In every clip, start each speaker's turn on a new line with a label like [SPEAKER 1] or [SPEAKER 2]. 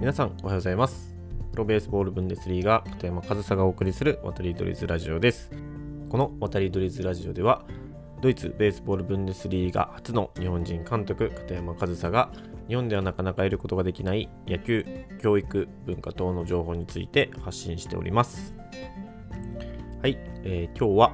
[SPEAKER 1] 皆さんおはようございます。プロベースボールブンデスリーガ片山和沙がお送りする渡りドリズラジオです。この渡りドリズラジオではドイツベースボールブンデスリーガ初の日本人監督片山和沙が日本ではなかなか得ることができない野球教育文化等の情報について発信しております。はい、えー、今日は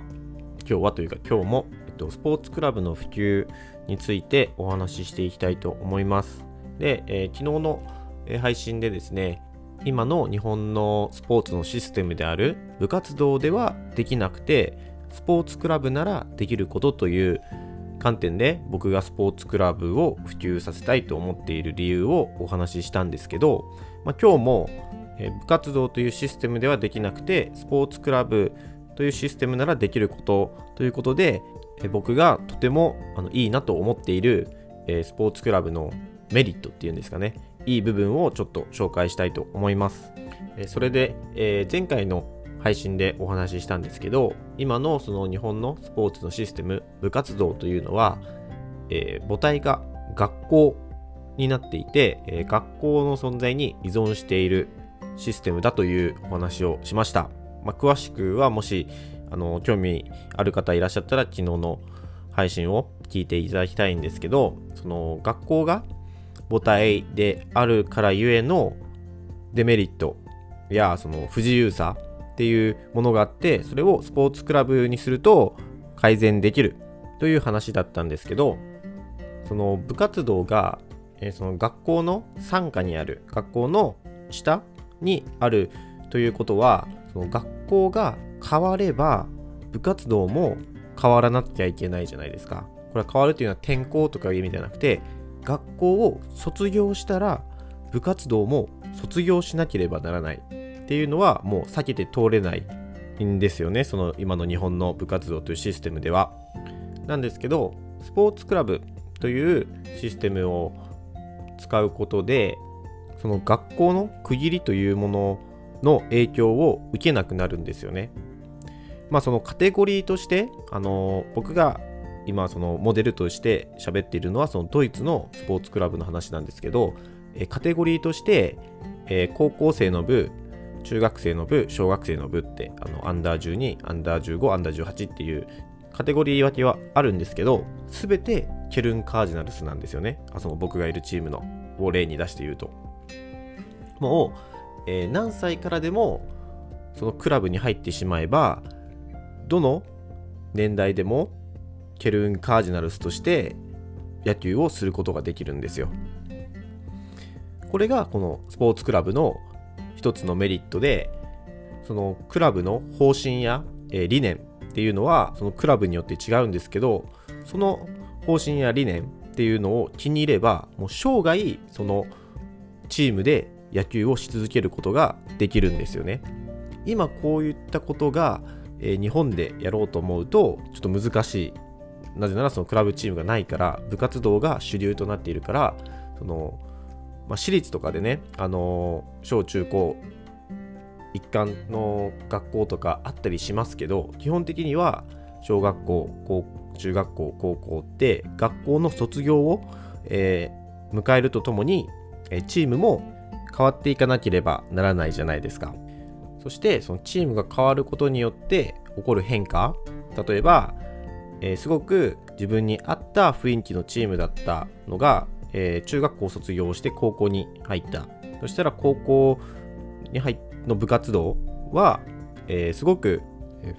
[SPEAKER 1] 今日はというか今日も、と、スポーツクラブの普及についてお話ししていきたいと思います。で、えー、昨日の配信でですね今の日本のスポーツのシステムである部活動ではできなくてスポーツクラブならできることという観点で僕がスポーツクラブを普及させたいと思っている理由をお話ししたんですけど、まあ、今日も部活動というシステムではできなくてスポーツクラブというシステムならできることということで僕がとてもあのいいなと思っているスポーツクラブのメリットっていうんですかねいい部分をちょっと紹介したいと思います。それで、え、前回の配信でお話ししたんですけど、今のその日本のスポーツのシステム、部活動というのは、え、母体が学校になっていて、え、学校の存在に依存しているシステムだというお話をしました。まあ、詳しくはもしあの興味ある方いらっしゃったら昨日の配信を聞いていただきたいんですけど、その学校が母体であるからゆえのデメリットやその不自由さっていうものがあってそれをスポーツクラブにすると改善できるという話だったんですけどその部活動が、えその学校の傘下にある学校の下にあるということはその学校が変われば部活動も変わらなきゃいけないじゃないですか。これは変わるというのは転校とかいう意味ではなくて学校を卒業したら部活動も卒業しなければならないっていうのはもう避けて通れないんですよねその今の日本の部活動というシステムでは。なんですけどスポーツクラブというシステムを使うことでその学校の区切りというものの影響を受けなくなるんですよね。まあそのカテゴリーとしてあの僕が今そのモデルとして喋っているのはそのドイツのスポーツクラブの話なんですけど、えカテゴリーとして、え高校生の部中学生の部小学生の部ってあのアンダー12アンダー15アンダー18っていうカテゴリー分けはあるんですけど全てケルンカージナルスなんですよね。あその僕がいるチームの。を例に出して言うと。もう、えー、何歳からでもそのクラブに入ってしまえばどの年代でもケルン・カージナルスとして野球をすることができるんですよ。これがこのスポーツクラブの一つのメリットでそのクラブの方針や、え理念っていうのはそのクラブによって違うんですけどその方針や理念っていうのを気に入ればもう生涯そのチームで野球をし続けることができるんですよね。今こういったことが、え日本でやろうと思うとちょっと難しいなぜならそのクラブチームがないから部活動が主流となっているからその、まあ、私立とかでね、あの小中高一貫の学校とかあったりしますけど基本的には小学校高中学校高校って学校の卒業を、えー、迎えるとともに、えチームも変わっていかなければならないじゃないですか。そしてそのチームが変わることによって起こる変化例えばえー、すごく自分に合った雰囲気のチームだったのが、えー、中学校卒業して高校に入った。そしたら高校に入の部活動は、えー、すごく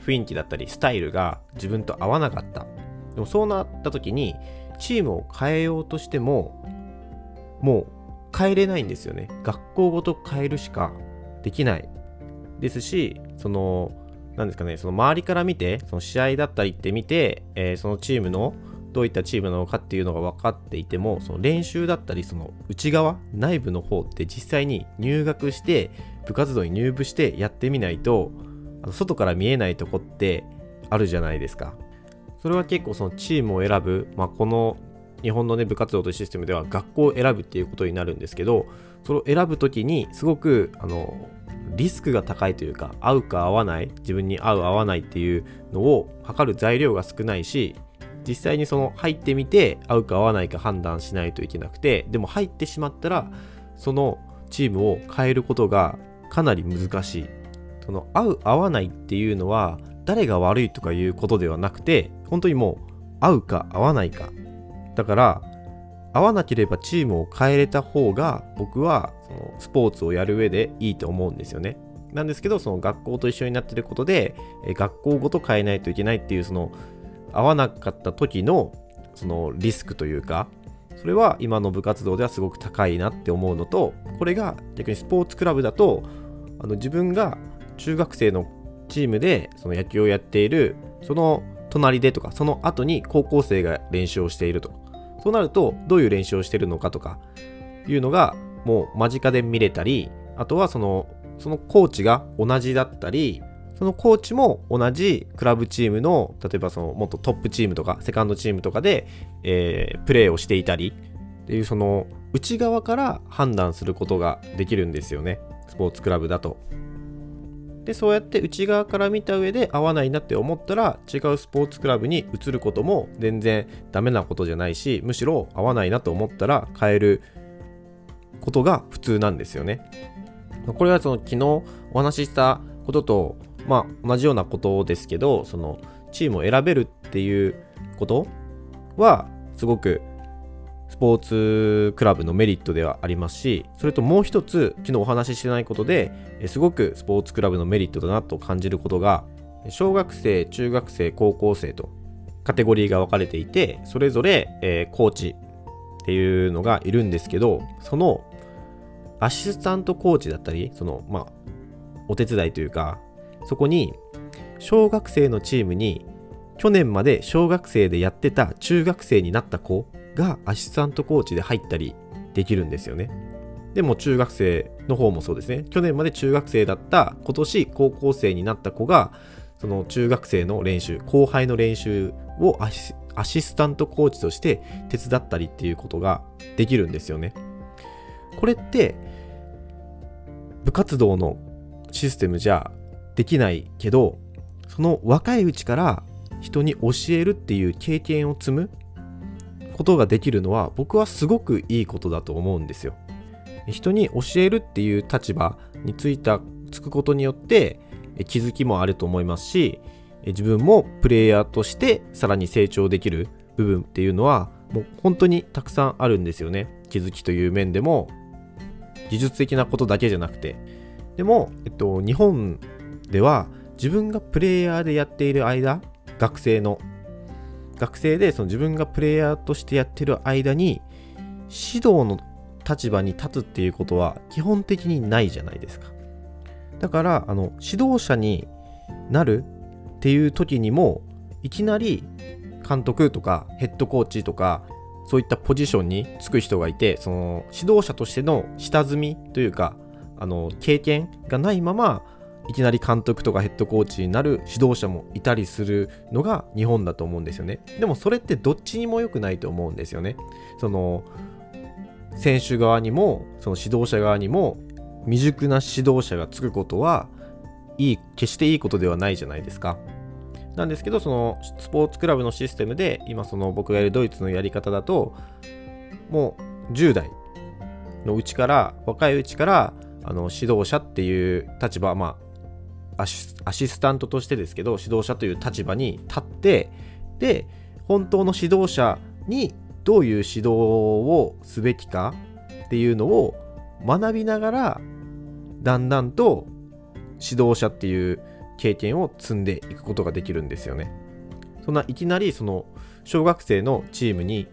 [SPEAKER 1] 雰囲気だったりスタイルが自分と合わなかった。でもそうなった時にチームを変えようとしてももう変えれないんですよね。学校ごと変えるしかできないですしそのなんですかね、その周りから見て、その試合だったりって見て、えー、そのチームのどういったチームなのかっていうのが分かっていても、その練習だったり、その内側、内部の方って実際に入学して、部活動に入部してやってみないと、あの外から見えないとこってあるじゃないですか。それは結構そのチームを選ぶ、まあ、この日本のね部活動というシステムでは学校を選ぶっていうことになるんですけどそれを選ぶ時にすごくあのリスクが高いというか合うか合わない自分に合う合わないっていうのを測る材料が少ないし実際にその入ってみて合うか合わないか判断しないといけなくてでも入ってしまったらそのチームを変えることがかなり難しい。その合う合わないっていうのは誰が悪いとかいうことではなくて本当にもう合うか合わないか。だから合わなければチームを変えれた方が僕はそのスポーツをやる上でいいと思うんですよね。なんですけどその学校と一緒になってることで学校ごと変えないといけないっていうその合わなかった時のそのリスクというかそれは今の部活動ではすごく高いなって思うのとこれが逆にスポーツクラブだとあの自分が中学生のチームでその野球をやっているその隣でとかその後に高校生が練習をしていると。そうなるとどういう練習をしているのかとかいうのがもう間近で見れたりあとはそのそのコーチが同じだったりそのコーチも同じクラブチームの例えばそのもっとトップチームとかセカンドチームとかで、えー、プレーをしていたりっていうその内側から判断することができるんですよねスポーツクラブだと。でそうやって内側から見た上で合わないなって思ったら違うスポーツクラブに移ることも全然ダメなことじゃないしむしろ合わないなと思ったら変えることが普通なんですよね。これはその昨日お話ししたこととまあ同じようなことですけどそのチームを選べるっていうことはすごくスポーツクラブのメリットではありますしそれともう一つ昨日お話ししてないことですごくスポーツクラブのメリットだなと感じることが小学生中学生高校生とカテゴリーが分かれていてそれぞれ、えー、コーチっていうのがいるんですけどそのアシスタントコーチだったりそのまあお手伝いというかそこに小学生のチームに去年まで小学生でやってた中学生になった子がアシスタントコーチで入ったりできるんですよね。でも中学生の方もそうですね。去年まで中学生だった今年高校生になった子がその中学生の練習、後輩の練習をアシアシスタントコーチとして手伝ったりっていうことができるんですよね。これって部活動のシステムじゃできないけどその若いうちから人に教えるっていう経験を積むことができるのは僕はすごくいいことだと思うんですよ。人に教えるっていう立場についたつくことによって気づきもあると思いますし自分もプレイヤーとしてさらに成長できる部分っていうのはもう本当にたくさんあるんですよね気づきという面でも技術的なことだけじゃなくてでも、えっと、日本では自分がプレイヤーでやっている間学生の学生でその自分がプレイヤーとしてやってる間に指導の立場に立つっていうことは基本的にないじゃないですか。だからあの指導者になるっていう時にもいきなり監督とかヘッドコーチとかそういったポジションにつく人がいてその指導者としての下積みというかあの経験がないままいきなり監督とかヘッドコーチになる指導者もいたりするのが日本だと思うんですよね。でもそれってどっちにも良くないと思うんですよね。その選手側にもその指導者側にも未熟な指導者がつくことはいい決していいことではないじゃないですか。なんですけどそのスポーツクラブのシステムで今その僕がいるドイツのやり方だともう10代のうちから若いうちからあの指導者っていう立場まあアシスタントとしてですけど指導者という立場に立ってで本当の指導者にどういう指導をすべきかっていうのを学びながらだんだんと指導者っていう経験を積んでいくことができるんですよね。そんないきなりその小学生のチームに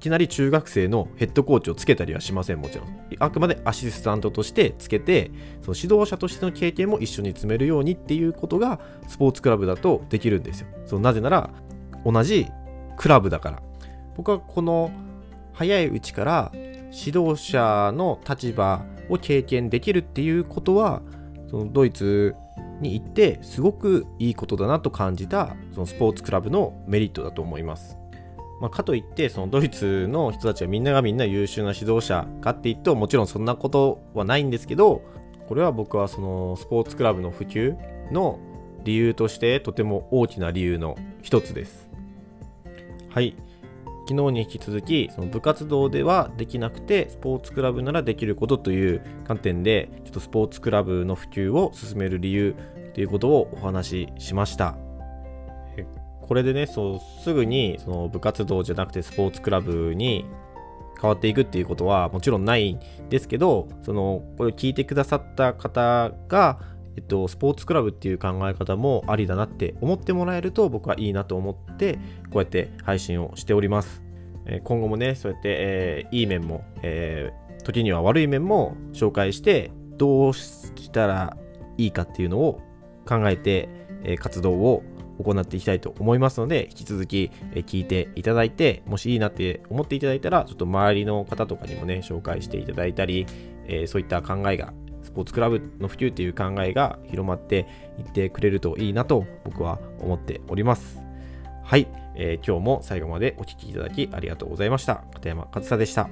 [SPEAKER 1] きなり中学生のヘッドコーチをつけたりはしません、もちろん。あくまでアシスタントとしてつけて、その指導者としての経験も一緒に積めるようにっていうことが、スポーツクラブだとできるんですよ。そのなぜなら、同じクラブだから。僕はこの早いうちから指導者の立場を経験できるっていうことは、そのドイツに行ってすごくいいことだなと感じたそのスポーツクラブのメリットだと思います。まあ、かといってそのドイツの人たちはみんながみんな優秀な指導者かって言ってももちろんそんなことはないんですけどこれは僕はそのスポーツクラブの普及の理由としてとても大きな理由の一つです。はい。昨日に引き続きその部活動ではできなくてスポーツクラブならできることという観点でちょっとスポーツクラブの普及を進める理由ということをお話ししましたこれでねそうすぐにその部活動じゃなくてスポーツクラブに変わっていくっていうことはもちろんないんですけどそのこれを聞いてくださった方がえっと、スポーツクラブっていう考え方もありだなって思ってもらえると僕はいいなと思ってこうやって配信をしております。え今後もね、そうやって、えー、いい面も、えー、時には悪い面も紹介してどうしたらいいかっていうのを考えて、え活動を行っていきたいと思いますので、引き続き、え聞いていただいて、もしいいなって思っていただいたら、ちょっと周りの方とかにもね、紹介していただいたり、えそういった考えがスポーツクラブの普及っていう考えが広まっていってくれるといいなと僕は思っております。はい、えー、今日も最後までお聴きいただきありがとうございました。片山和沙でした。